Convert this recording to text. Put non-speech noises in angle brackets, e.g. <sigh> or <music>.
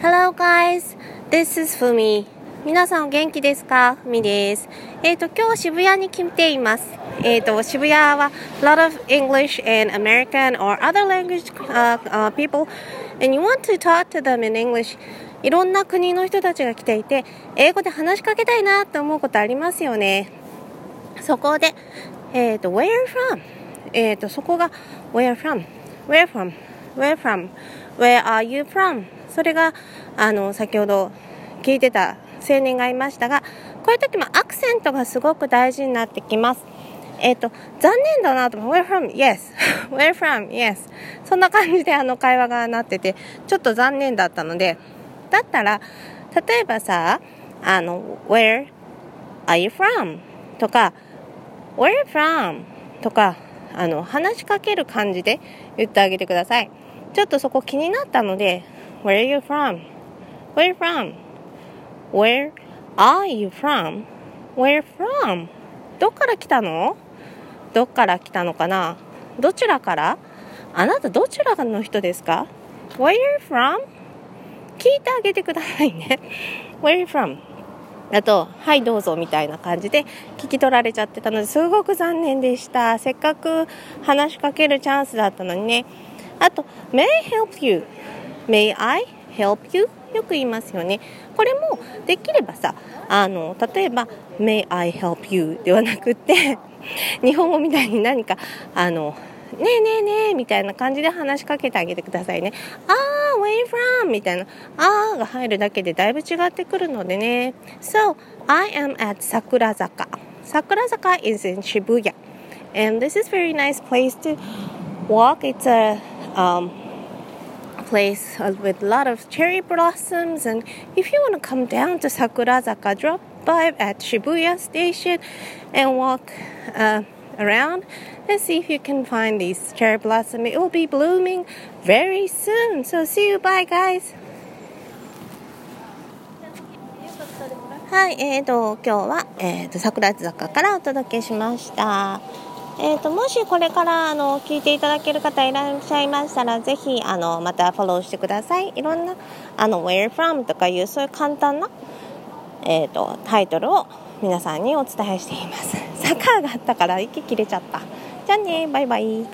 Hello guys, this is Fumi. 皆さんお元気ですかふみです。えっ、ー、と、今日渋谷に来ています。えっ、ー、と、渋谷は lot of English and American or other language、uh, uh, people and you want to talk to them in English いろんな国の人たちが来ていて、英語で話しかけたいなと思うことありますよね。そこで、えっ、ー、と、where from? えっ、と、そこが where from? where from? Where from? where are you from? それがあの先ほど聞いてた青年がいましたがこういう時もアクセントがすごく大事になってきますえっ、ー、と残念だなと Where from? Yes <laughs> Where from? Yes そんな感じであの会話がなっててちょっと残念だったのでだったら例えばさあの Where are you from? とか Where from? とかあの話しかける感じで言ってあげてくださいちょっとそこ気になったので Where are you from? Where from? Where are you from? Where from? どっから来たの？どっから来たのかな？どちらから？あなたどちらの人ですか？Where are you from? 聞いてあげてくださいね。<laughs> Where are you from? あと、はいどうぞみたいな感じで聞き取られちゃってたのですごく残念でした。せっかく話しかけるチャンスだったのにね。あと、May help you? May I help you? よく言いますよね。これもできればさ、あの、例えば、May I help you? ではなくて、<laughs> 日本語みたいに何か、あの、ねえねえねえみたいな感じで話しかけてあげてくださいね。あー、where from? みたいな、あーが入るだけでだいぶ違ってくるのでね。So, I am at 桜坂。桜坂 is in Shibuya. And this is very nice place to walk. It's a um, place with a lot of cherry blossoms. And if you want to come down to Sakurazaka, drop by at Shibuya Station and walk uh, around and see if you can find these cherry blossom. It will be blooming very soon. So see you. Bye, guys. はい、えーと、今日は、えーと、桜坂からお届けしました。 えーと、もしこれからあの聞いていただける方いらっしゃいましたらぜひあのまたフォローしてください。いろんなあの Where from とかいうそういう簡単な、えーと、タイトルを皆さんにお伝えしています。サッカーがあったから息切れちゃった。じゃあね。バイバイ。